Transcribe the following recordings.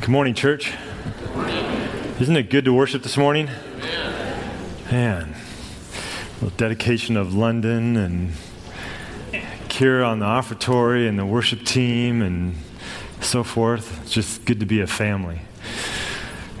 Good morning, church. Isn't it good to worship this morning? Man, a little dedication of London and Kira on the offertory and the worship team and so forth. It's just good to be a family.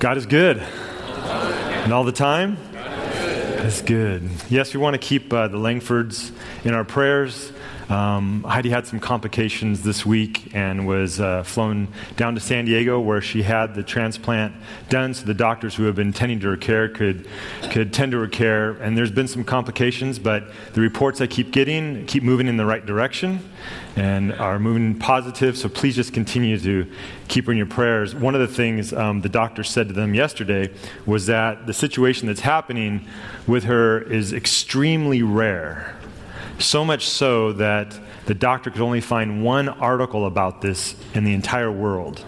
God is good. And all the time? That's good. Yes, we want to keep uh, the Langfords in our prayers. Um, Heidi had some complications this week and was uh, flown down to San Diego where she had the transplant done so the doctors who have been tending to her care could, could tend to her care. And there's been some complications, but the reports I keep getting keep moving in the right direction and are moving positive. So please just continue to keep her in your prayers. One of the things um, the doctor said to them yesterday was that the situation that's happening with her is extremely rare so much so that the doctor could only find one article about this in the entire world.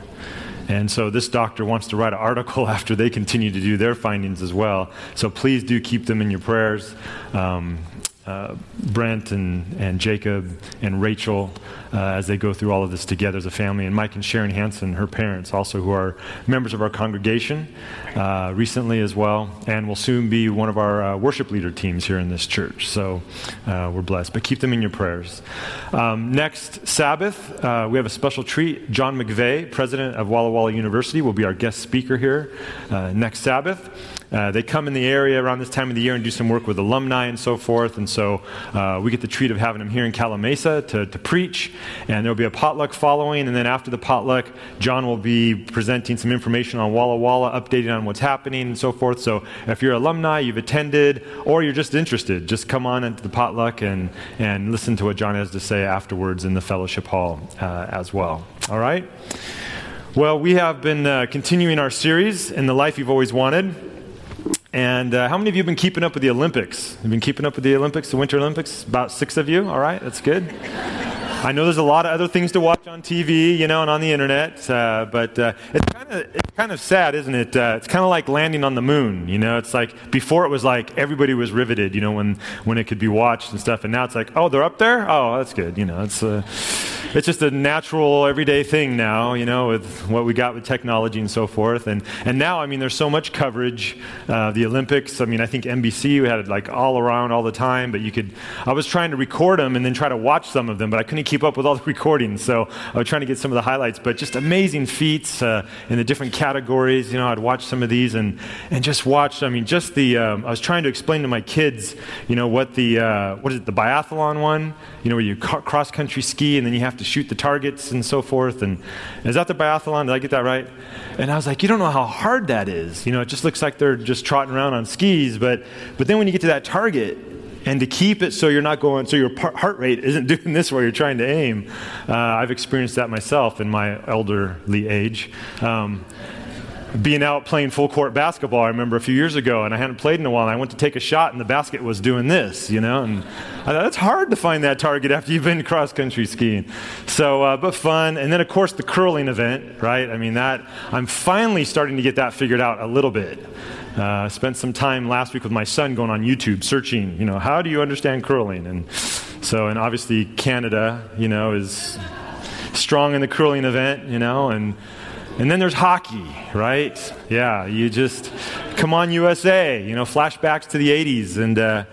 And so this doctor wants to write an article after they continue to do their findings as well. So please do keep them in your prayers. Um, uh, Brent and, and Jacob and Rachel uh, as they go through all of this together as a family, and Mike and Sharon Hanson, her parents, also who are members of our congregation uh, recently as well, and will soon be one of our uh, worship leader teams here in this church. So uh, we're blessed, but keep them in your prayers. Um, next Sabbath, we have a special treat. John McVay, president of Walla Walla University, will be our guest speaker here next Sabbath. Uh, they come in the area around this time of the year and do some work with alumni and so forth. And so uh, we get the treat of having them here in Calimesa to, to preach. And there'll be a potluck following. And then after the potluck, John will be presenting some information on Walla Walla, updating on what's happening and so forth. So if you're alumni, you've attended, or you're just interested, just come on into the potluck and, and listen to what John has to say afterwards in the fellowship hall uh, as well. All right? Well, we have been uh, continuing our series in the life you've always wanted. And uh, how many of you have been keeping up with the Olympics? You've been keeping up with the Olympics, the Winter Olympics? About six of you. All right, that's good. I know there's a lot of other things to watch on TV, you know, and on the internet, uh, but uh, it's kind of it's kind of sad, isn't it? Uh, it's kind of like landing on the moon, you know. It's like before it was like everybody was riveted, you know, when when it could be watched and stuff, and now it's like, oh, they're up there. Oh, that's good, you know. It's uh, it's just a natural, everyday thing now, you know, with what we got with technology and so forth. And, and now, I mean, there's so much coverage. Uh, the Olympics, I mean, I think NBC, we had it like all around all the time, but you could, I was trying to record them and then try to watch some of them, but I couldn't keep up with all the recordings. So I was trying to get some of the highlights, but just amazing feats uh, in the different categories. You know, I'd watch some of these and, and just watch, I mean, just the, um, I was trying to explain to my kids, you know, what the, uh, what is it, the biathlon one, you know, where you cross country ski and then you have to shoot the targets and so forth. And is that the biathlon? Did I get that right? And I was like, you don't know how hard that is. You know, it just looks like they're just trotting around on skis. But, but then when you get to that target, and to keep it so you're not going, so your heart rate isn't doing this while you're trying to aim. Uh, I've experienced that myself in my elderly age. Um, being out playing full court basketball, I remember a few years ago, and I hadn't played in a while, and I went to take a shot, and the basket was doing this, you know, and I thought, it's hard to find that target after you've been cross country skiing. So, uh, but fun. And then, of course, the curling event, right? I mean, that, I'm finally starting to get that figured out a little bit. Uh, spent some time last week with my son going on YouTube searching, you know, how do you understand curling? And so, and obviously Canada, you know, is strong in the curling event, you know, and and then there's hockey, right? Yeah, you just come on USA, you know, flashbacks to the 80s. And, uh,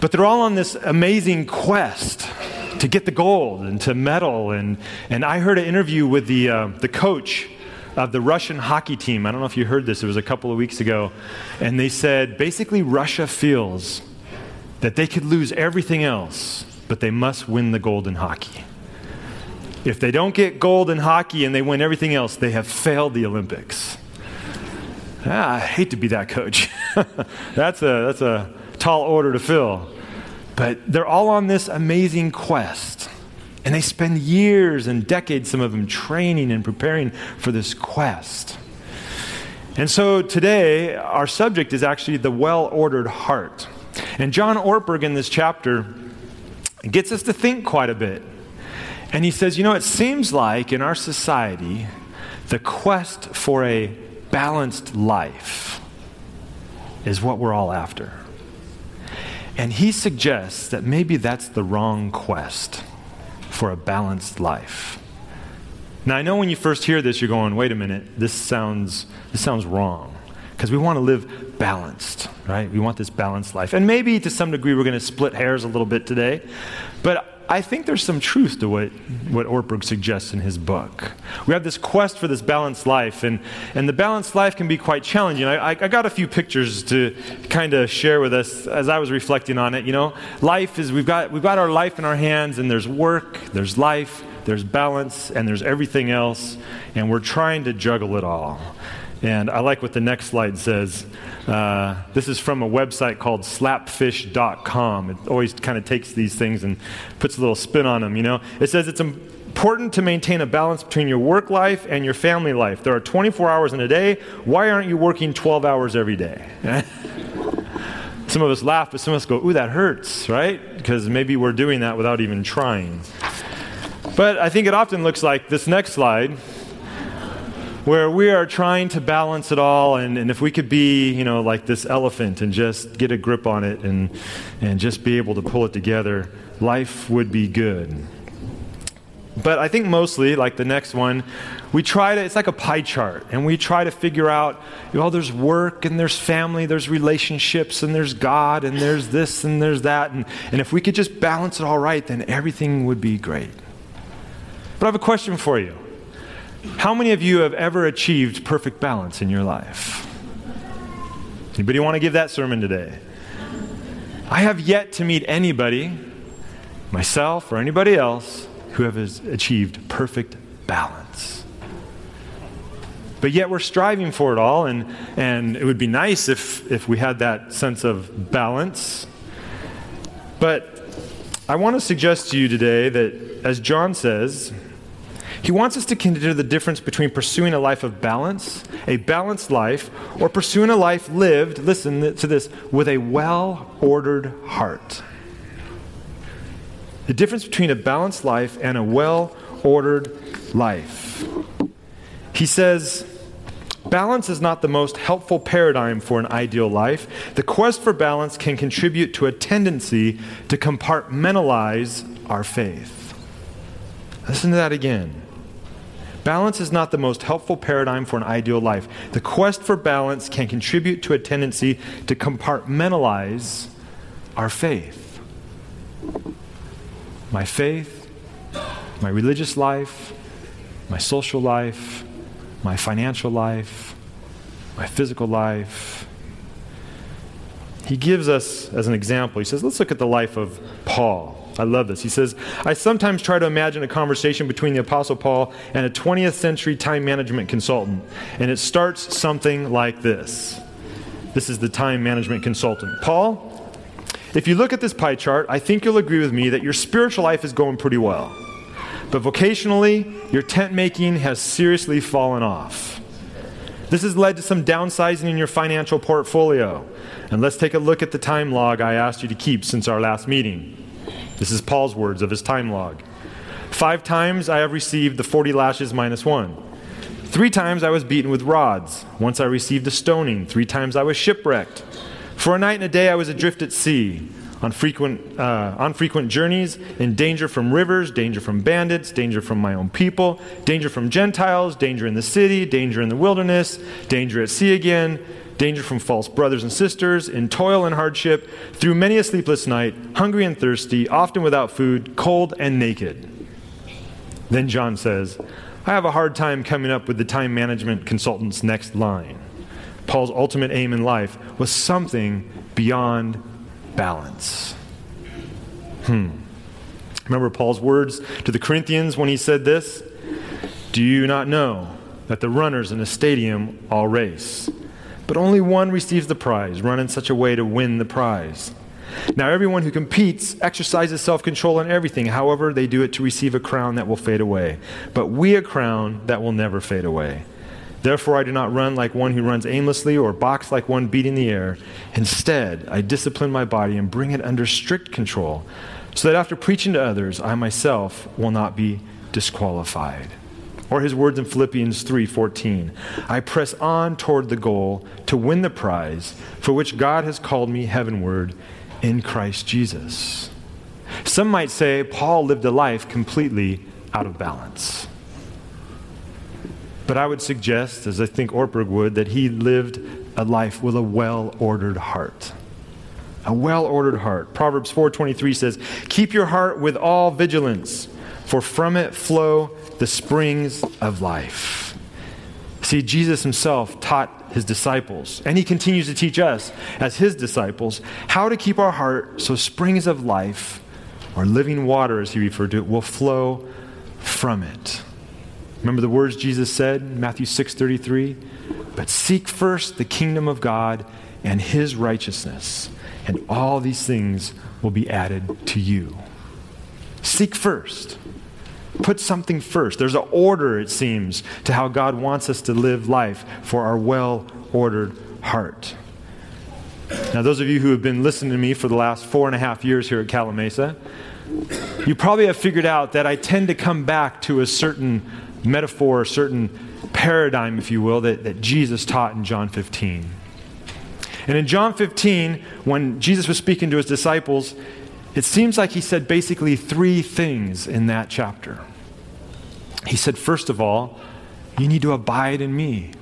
but they're all on this amazing quest to get the gold and to medal. And, and I heard an interview with the, uh, the coach of the Russian hockey team. I don't know if you heard this, it was a couple of weeks ago. And they said basically, Russia feels that they could lose everything else, but they must win the gold in hockey. If they don't get gold in hockey and they win everything else, they have failed the Olympics. Ah, I hate to be that coach. that's, a, that's a tall order to fill. But they're all on this amazing quest. And they spend years and decades, some of them, training and preparing for this quest. And so today, our subject is actually the well ordered heart. And John Ortberg in this chapter gets us to think quite a bit. And he says, you know, it seems like in our society, the quest for a balanced life is what we're all after. And he suggests that maybe that's the wrong quest for a balanced life. Now I know when you first hear this, you're going, wait a minute, this sounds, this sounds wrong. Because we want to live balanced, right? We want this balanced life. And maybe to some degree we're going to split hairs a little bit today. But I think there's some truth to what, what Ortberg suggests in his book. We have this quest for this balanced life, and, and the balanced life can be quite challenging. I, I, I got a few pictures to kind of share with us as I was reflecting on it. You know, life is, we've got, we've got our life in our hands, and there's work, there's life, there's balance, and there's everything else, and we're trying to juggle it all. And I like what the next slide says. Uh, this is from a website called slapfish.com. It always kind of takes these things and puts a little spin on them, you know. It says it's important to maintain a balance between your work life and your family life. There are 24 hours in a day. Why aren't you working 12 hours every day? some of us laugh, but some of us go, ooh, that hurts, right? Because maybe we're doing that without even trying. But I think it often looks like this next slide where we are trying to balance it all and, and if we could be you know like this elephant and just get a grip on it and, and just be able to pull it together life would be good. But i think mostly like the next one we try to it's like a pie chart and we try to figure out you know there's work and there's family there's relationships and there's god and there's this and there's that and, and if we could just balance it all right then everything would be great. But i have a question for you how many of you have ever achieved perfect balance in your life? Anybody want to give that sermon today? I have yet to meet anybody, myself or anybody else, who has achieved perfect balance. But yet we're striving for it all, and, and it would be nice if, if we had that sense of balance. But I want to suggest to you today that, as John says, he wants us to consider the difference between pursuing a life of balance, a balanced life, or pursuing a life lived, listen to this, with a well ordered heart. The difference between a balanced life and a well ordered life. He says, Balance is not the most helpful paradigm for an ideal life. The quest for balance can contribute to a tendency to compartmentalize our faith. Listen to that again. Balance is not the most helpful paradigm for an ideal life. The quest for balance can contribute to a tendency to compartmentalize our faith. My faith, my religious life, my social life, my financial life, my physical life. He gives us, as an example, he says, let's look at the life of Paul. I love this. He says, I sometimes try to imagine a conversation between the Apostle Paul and a 20th century time management consultant, and it starts something like this. This is the time management consultant. Paul, if you look at this pie chart, I think you'll agree with me that your spiritual life is going pretty well. But vocationally, your tent making has seriously fallen off. This has led to some downsizing in your financial portfolio. And let's take a look at the time log I asked you to keep since our last meeting. This is Paul's words of his time log. Five times I have received the 40 lashes minus one. Three times I was beaten with rods. Once I received a stoning. Three times I was shipwrecked. For a night and a day I was adrift at sea, on frequent, uh, on frequent journeys, in danger from rivers, danger from bandits, danger from my own people, danger from Gentiles, danger in the city, danger in the wilderness, danger at sea again, danger from false brothers and sisters, in toil and hardship, through many a sleepless night, hungry and thirsty, often without food, cold and naked. Then John says, I have a hard time coming up with the time management consultant's next line. Paul's ultimate aim in life was something beyond balance. Hmm. Remember Paul's words to the Corinthians when he said this? Do you not know that the runners in a stadium all race? But only one receives the prize. Run in such a way to win the prize. Now, everyone who competes exercises self control in everything. However, they do it to receive a crown that will fade away. But we a crown that will never fade away. Therefore, I do not run like one who runs aimlessly or box like one beating the air. Instead, I discipline my body and bring it under strict control, so that after preaching to others, I myself will not be disqualified. Or his words in Philippians 3:14, I press on toward the goal to win the prize for which God has called me heavenward in Christ Jesus. Some might say Paul lived a life completely out of balance. But I would suggest, as I think Ortberg would, that he lived a life with a well ordered heart. A well ordered heart. Proverbs 4:23 says, "Keep your heart with all vigilance, for from it flow the springs of life." See, Jesus himself taught his disciples, and he continues to teach us as his disciples, how to keep our heart so springs of life, or living water as he referred to it, will flow from it. Remember the words Jesus said in Matthew 6:33? But seek first the kingdom of God and his righteousness, and all these things will be added to you. Seek first. Put something first. There's an order, it seems, to how God wants us to live life for our well ordered heart. Now, those of you who have been listening to me for the last four and a half years here at Calimesa, you probably have figured out that I tend to come back to a certain metaphor, a certain paradigm, if you will, that, that Jesus taught in John 15. And in John 15, when Jesus was speaking to his disciples, it seems like he said basically three things in that chapter. He said, first of all, you need to abide in me.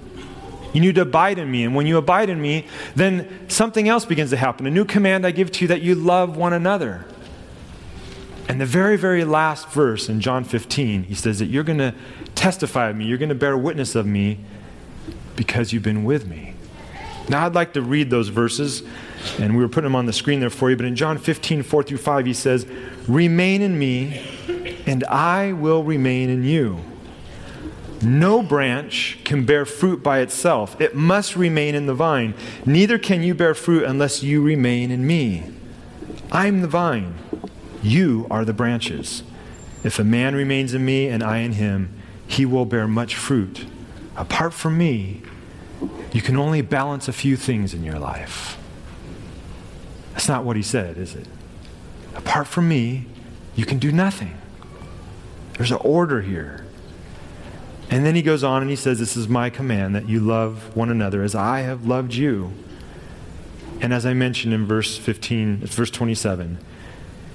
You need to abide in me. And when you abide in me, then something else begins to happen. A new command I give to you that you love one another. And the very, very last verse in John 15, he says that you're going to testify of me, you're going to bear witness of me because you've been with me. Now, I'd like to read those verses, and we were putting them on the screen there for you. But in John 15, 4 through 5, he says, Remain in me, and I will remain in you. No branch can bear fruit by itself, it must remain in the vine. Neither can you bear fruit unless you remain in me. I'm the vine, you are the branches. If a man remains in me and I in him, he will bear much fruit. Apart from me, you can only balance a few things in your life. That's not what he said, is it? Apart from me, you can do nothing. There's an order here. And then he goes on and he says, This is my command that you love one another as I have loved you. And as I mentioned in verse 15, it's verse 27,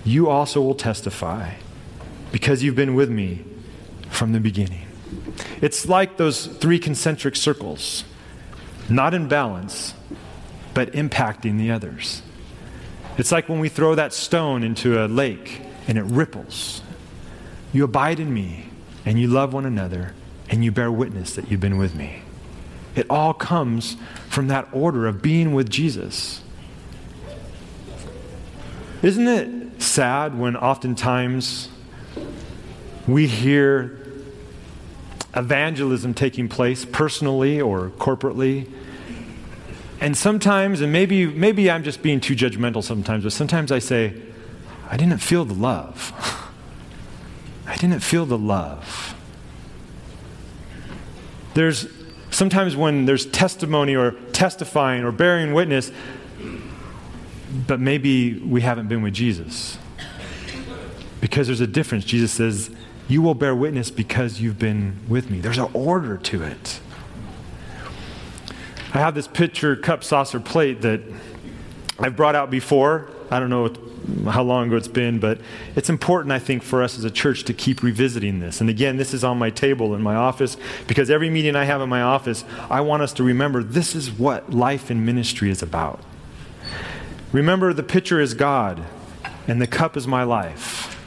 you also will testify because you've been with me from the beginning. It's like those three concentric circles, not in balance, but impacting the others. It's like when we throw that stone into a lake and it ripples. You abide in me, and you love one another, and you bear witness that you've been with me. It all comes from that order of being with Jesus. Isn't it sad when oftentimes we hear evangelism taking place personally or corporately. And sometimes, and maybe, maybe I'm just being too judgmental sometimes, but sometimes I say, I didn't feel the love. I didn't feel the love. There's sometimes when there's testimony or testifying or bearing witness, but maybe we haven't been with Jesus. Because there's a difference. Jesus says, you will bear witness because you've been with me. There's an order to it. I have this pitcher, cup, saucer, plate that I've brought out before. I don't know how long ago it's been, but it's important, I think, for us as a church to keep revisiting this. And again, this is on my table in my office because every meeting I have in my office, I want us to remember this is what life in ministry is about. Remember, the pitcher is God, and the cup is my life.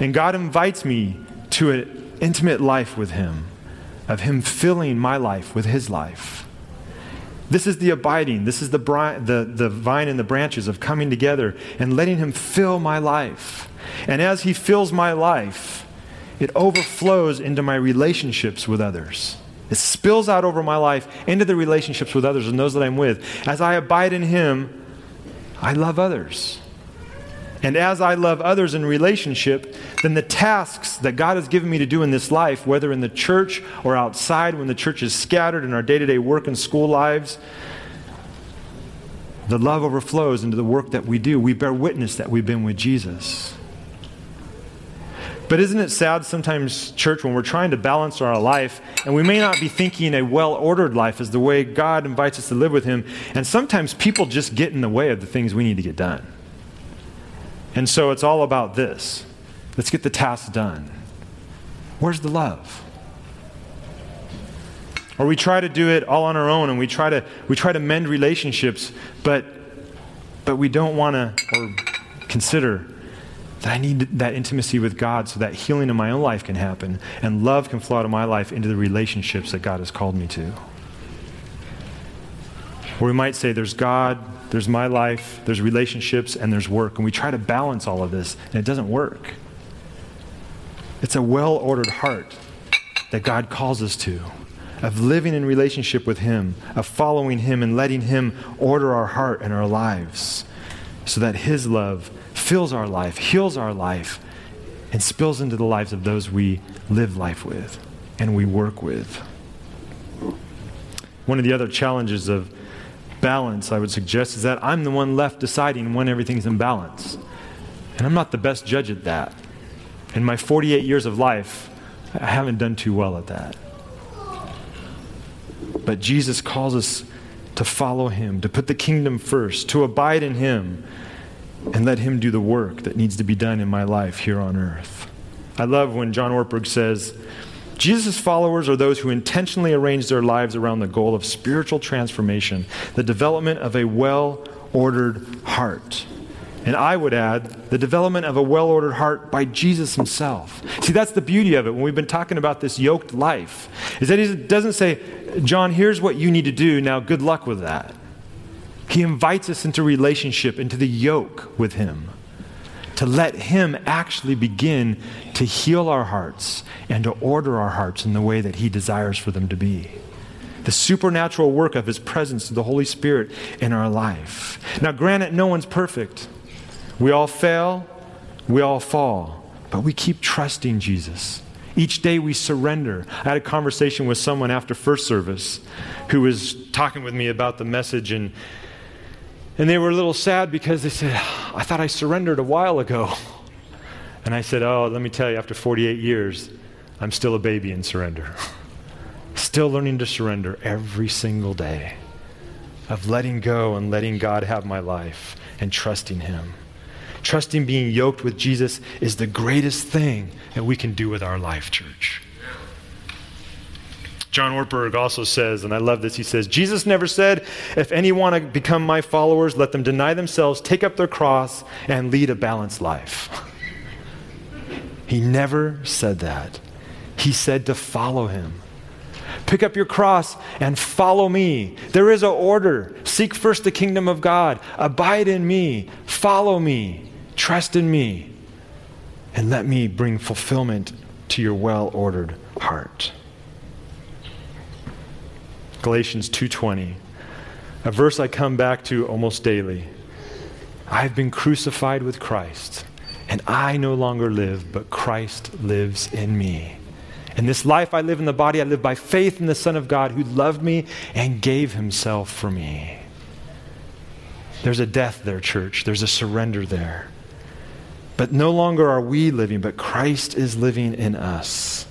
And God invites me to an intimate life with Him, of Him filling my life with His life. This is the abiding. This is the, bri- the, the vine and the branches of coming together and letting Him fill my life. And as He fills my life, it overflows into my relationships with others. It spills out over my life into the relationships with others and those that I'm with. As I abide in Him, I love others. And as I love others in relationship, then the tasks that God has given me to do in this life, whether in the church or outside when the church is scattered in our day to day work and school lives, the love overflows into the work that we do. We bear witness that we've been with Jesus. But isn't it sad sometimes, church, when we're trying to balance our life and we may not be thinking a well ordered life is the way God invites us to live with Him, and sometimes people just get in the way of the things we need to get done. And so it's all about this. Let's get the task done. Where's the love? Or we try to do it all on our own and we try to, we try to mend relationships, but, but we don't want to or consider that I need that intimacy with God so that healing in my own life can happen and love can flow out of my life into the relationships that God has called me to. Or we might say there's God, there's my life, there's relationships, and there's work. And we try to balance all of this, and it doesn't work. It's a well ordered heart that God calls us to, of living in relationship with Him, of following Him and letting Him order our heart and our lives so that His love fills our life, heals our life, and spills into the lives of those we live life with and we work with. One of the other challenges of balance, I would suggest, is that I'm the one left deciding when everything's in balance. And I'm not the best judge at that. In my 48 years of life, I haven't done too well at that. But Jesus calls us to follow him, to put the kingdom first, to abide in him, and let him do the work that needs to be done in my life here on earth. I love when John Ortberg says, Jesus' followers are those who intentionally arrange their lives around the goal of spiritual transformation, the development of a well ordered heart. And I would add, the development of a well ordered heart by Jesus himself. See, that's the beauty of it when we've been talking about this yoked life, is that he doesn't say, John, here's what you need to do, now good luck with that. He invites us into relationship, into the yoke with him to let Him actually begin to heal our hearts and to order our hearts in the way that He desires for them to be. The supernatural work of His presence, the Holy Spirit in our life. Now, granted, no one's perfect. We all fail, we all fall, but we keep trusting Jesus. Each day we surrender. I had a conversation with someone after first service who was talking with me about the message, and and they were a little sad because they said, I thought I surrendered a while ago. And I said, Oh, let me tell you, after 48 years, I'm still a baby in surrender. still learning to surrender every single day, of letting go and letting God have my life and trusting Him. Trusting being yoked with Jesus is the greatest thing that we can do with our life, church. John Ortberg also says, and I love this, he says, Jesus never said, if any want to become my followers, let them deny themselves, take up their cross, and lead a balanced life. he never said that. He said to follow him. Pick up your cross and follow me. There is an order. Seek first the kingdom of God. Abide in me. Follow me. Trust in me. And let me bring fulfillment to your well ordered heart. Galatians 2:20. A verse I come back to almost daily. I've been crucified with Christ, and I no longer live, but Christ lives in me. And this life I live in the body, I live by faith in the Son of God who loved me and gave himself for me. There's a death there, church. There's a surrender there. But no longer are we living, but Christ is living in us.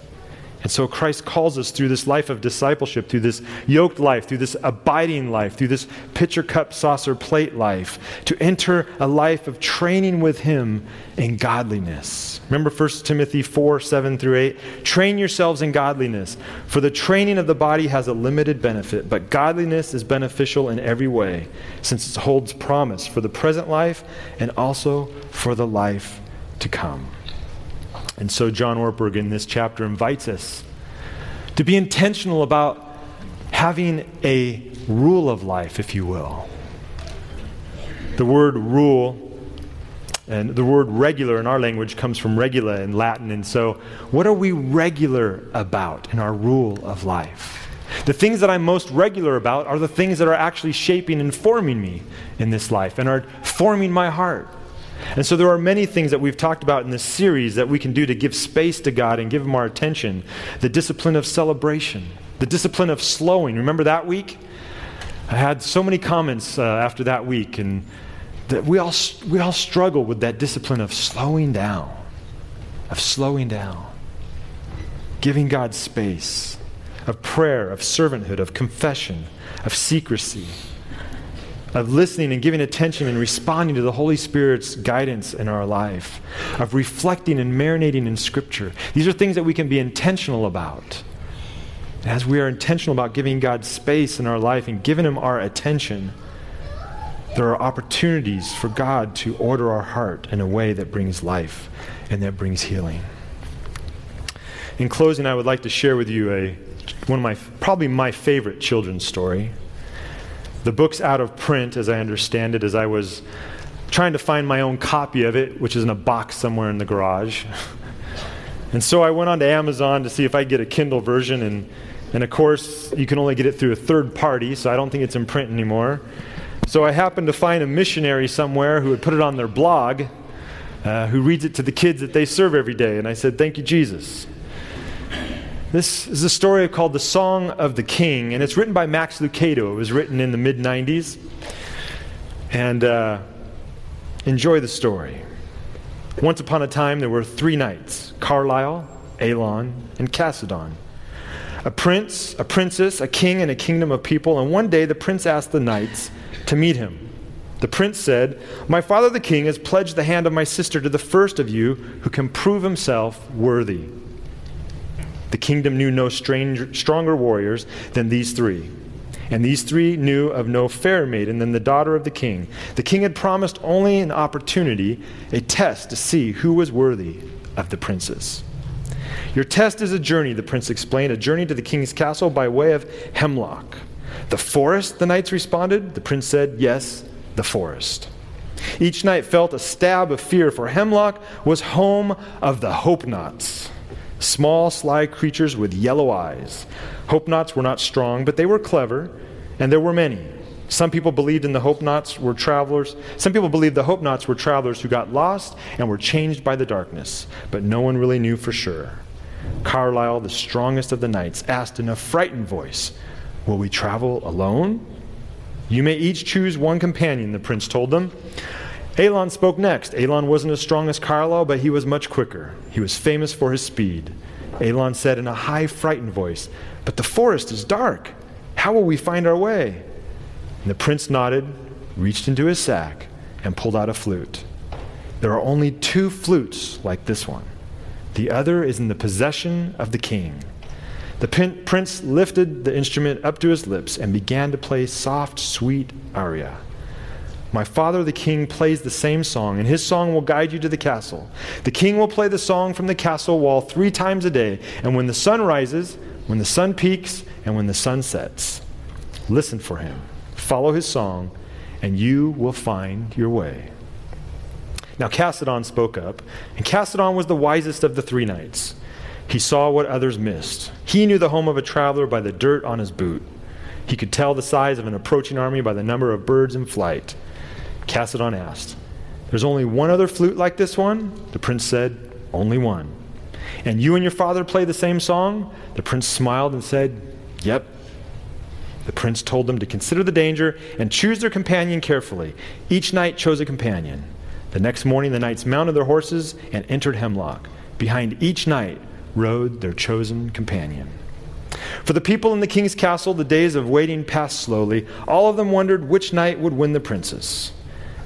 And so Christ calls us through this life of discipleship, through this yoked life, through this abiding life, through this pitcher, cup, saucer, plate life, to enter a life of training with Him in godliness. Remember 1 Timothy 4 7 through 8? Train yourselves in godliness, for the training of the body has a limited benefit, but godliness is beneficial in every way, since it holds promise for the present life and also for the life to come. And so John Ortberg in this chapter invites us to be intentional about having a rule of life, if you will. The word rule and the word regular in our language comes from regula in Latin. And so, what are we regular about in our rule of life? The things that I'm most regular about are the things that are actually shaping and forming me in this life and are forming my heart. And so there are many things that we've talked about in this series that we can do to give space to God and give Him our attention. The discipline of celebration, the discipline of slowing. Remember that week? I had so many comments uh, after that week, and that we all, we all struggle with that discipline of slowing down, of slowing down, giving God space, of prayer, of servanthood, of confession, of secrecy of listening and giving attention and responding to the Holy Spirit's guidance in our life, of reflecting and marinating in Scripture. These are things that we can be intentional about. As we are intentional about giving God space in our life and giving Him our attention, there are opportunities for God to order our heart in a way that brings life and that brings healing. In closing, I would like to share with you a one of my probably my favorite children's story. The book's out of print, as I understand it, as I was trying to find my own copy of it, which is in a box somewhere in the garage. and so I went on to Amazon to see if I could get a Kindle version, and, and of course, you can only get it through a third party, so I don't think it's in print anymore. So I happened to find a missionary somewhere who had put it on their blog, uh, who reads it to the kids that they serve every day, and I said, Thank you, Jesus. This is a story called The Song of the King, and it's written by Max Lucado. It was written in the mid 90s. And uh, enjoy the story. Once upon a time, there were three knights Carlisle, Elon, and Cassadon. A prince, a princess, a king, and a kingdom of people. And one day the prince asked the knights to meet him. The prince said, My father the king has pledged the hand of my sister to the first of you who can prove himself worthy. The kingdom knew no stranger, stronger warriors than these three. And these three knew of no fairer maiden than the daughter of the king. The king had promised only an opportunity, a test to see who was worthy of the princess. Your test is a journey, the prince explained, a journey to the king's castle by way of hemlock. The forest, the knights responded. The prince said, Yes, the forest. Each knight felt a stab of fear, for hemlock was home of the Hopenots. Small, sly creatures with yellow eyes. Hopenots were not strong, but they were clever, and there were many. Some people believed in the Hopenots were travelers. Some people believed the Hopenots were travelers who got lost and were changed by the darkness, but no one really knew for sure. Carlisle, the strongest of the knights, asked in a frightened voice, Will we travel alone? You may each choose one companion, the prince told them. Elon spoke next. Elon wasn't as strong as Carlisle, but he was much quicker. He was famous for his speed. Elon said in a high, frightened voice, But the forest is dark. How will we find our way? And the prince nodded, reached into his sack, and pulled out a flute. There are only two flutes like this one. The other is in the possession of the king. The prince lifted the instrument up to his lips and began to play soft, sweet aria. My father, the king, plays the same song, and his song will guide you to the castle. The king will play the song from the castle wall three times a day, and when the sun rises, when the sun peaks, and when the sun sets. Listen for him, follow his song, and you will find your way. Now Cassadon spoke up, and Cassadon was the wisest of the three knights. He saw what others missed. He knew the home of a traveler by the dirt on his boot. He could tell the size of an approaching army by the number of birds in flight. Cassadon asked, There's only one other flute like this one? The prince said, Only one. And you and your father play the same song? The prince smiled and said, Yep. The prince told them to consider the danger and choose their companion carefully. Each knight chose a companion. The next morning, the knights mounted their horses and entered Hemlock. Behind each knight rode their chosen companion. For the people in the king's castle, the days of waiting passed slowly. All of them wondered which knight would win the princess.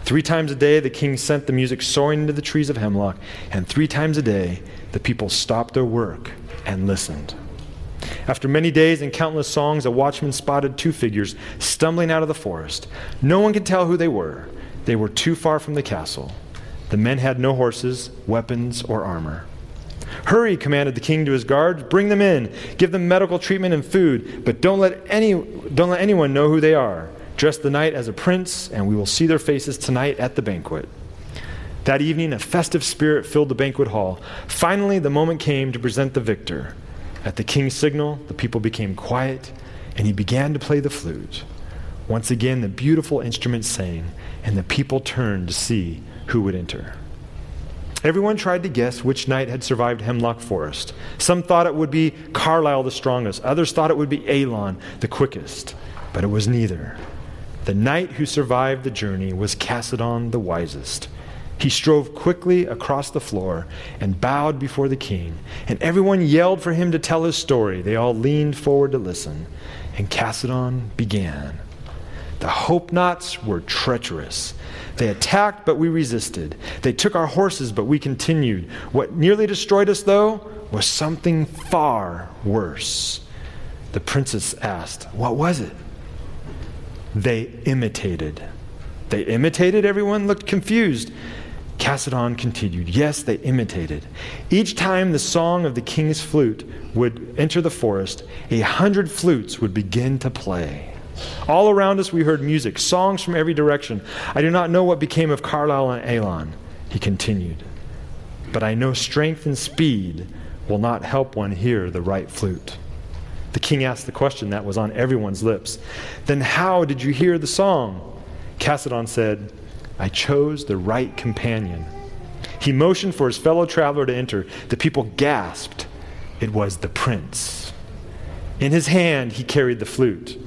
Three times a day, the king sent the music soaring into the trees of hemlock, and three times a day, the people stopped their work and listened. After many days and countless songs, a watchman spotted two figures stumbling out of the forest. No one could tell who they were. They were too far from the castle. The men had no horses, weapons, or armor. Hurry, commanded the king to his guards. Bring them in. Give them medical treatment and food, but don't let, any, don't let anyone know who they are. Dress the knight as a prince, and we will see their faces tonight at the banquet. That evening, a festive spirit filled the banquet hall. Finally, the moment came to present the victor. At the king's signal, the people became quiet, and he began to play the flute. Once again, the beautiful instrument sang, and the people turned to see who would enter. Everyone tried to guess which knight had survived Hemlock Forest. Some thought it would be Carlisle the strongest, others thought it would be Elon the quickest, but it was neither. The knight who survived the journey was Cassadon the wisest. He strode quickly across the floor and bowed before the king, and everyone yelled for him to tell his story. They all leaned forward to listen, and Cassadon began. The Hopenots were treacherous. They attacked, but we resisted. They took our horses, but we continued. What nearly destroyed us, though, was something far worse. The princess asked, What was it? They imitated. They imitated? Everyone looked confused. Cassidon continued, Yes, they imitated. Each time the song of the king's flute would enter the forest, a hundred flutes would begin to play. All around us we heard music, songs from every direction. I do not know what became of Carlisle and Elon, he continued. But I know strength and speed will not help one hear the right flute. The king asked the question that was on everyone's lips. Then how did you hear the song? Cassadon said, I chose the right companion. He motioned for his fellow traveler to enter. The people gasped. It was the prince. In his hand, he carried the flute.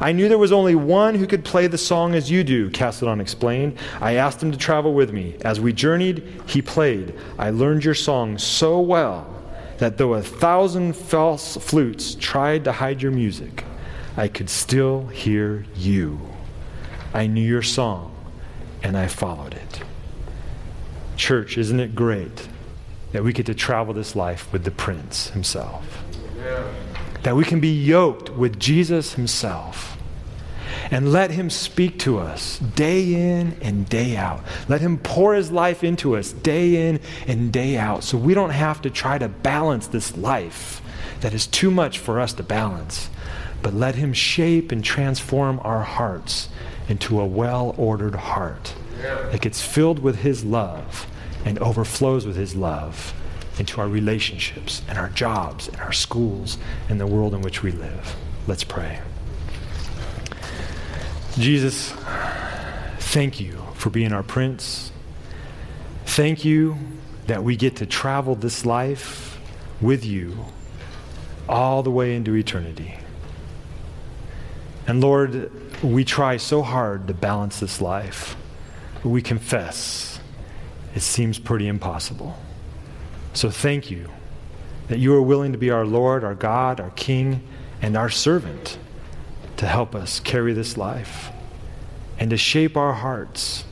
I knew there was only one who could play the song as you do, Cassadon explained. I asked him to travel with me. As we journeyed, he played. I learned your song so well that though a thousand false flutes tried to hide your music, I could still hear you. I knew your song, and I followed it. Church, isn't it great that we get to travel this life with the Prince himself? Yeah that we can be yoked with Jesus Himself and let Him speak to us day in and day out. Let Him pour His life into us day in and day out so we don't have to try to balance this life that is too much for us to balance. But let Him shape and transform our hearts into a well ordered heart that gets filled with His love and overflows with His love into our relationships and our jobs and our schools and the world in which we live. Let's pray. Jesus, thank you for being our Prince. Thank you that we get to travel this life with you all the way into eternity. And Lord, we try so hard to balance this life, but we confess it seems pretty impossible. So thank you that you are willing to be our Lord, our God, our King, and our servant to help us carry this life and to shape our hearts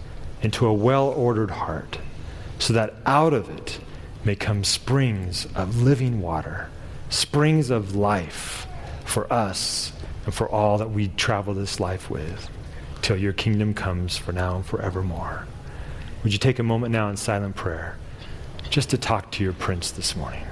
into a well ordered heart so that out of it may come springs of living water, springs of life for us and for all that we travel this life with till your kingdom comes for now and forevermore. Would you take a moment now in silent prayer? just to talk to your prince this morning.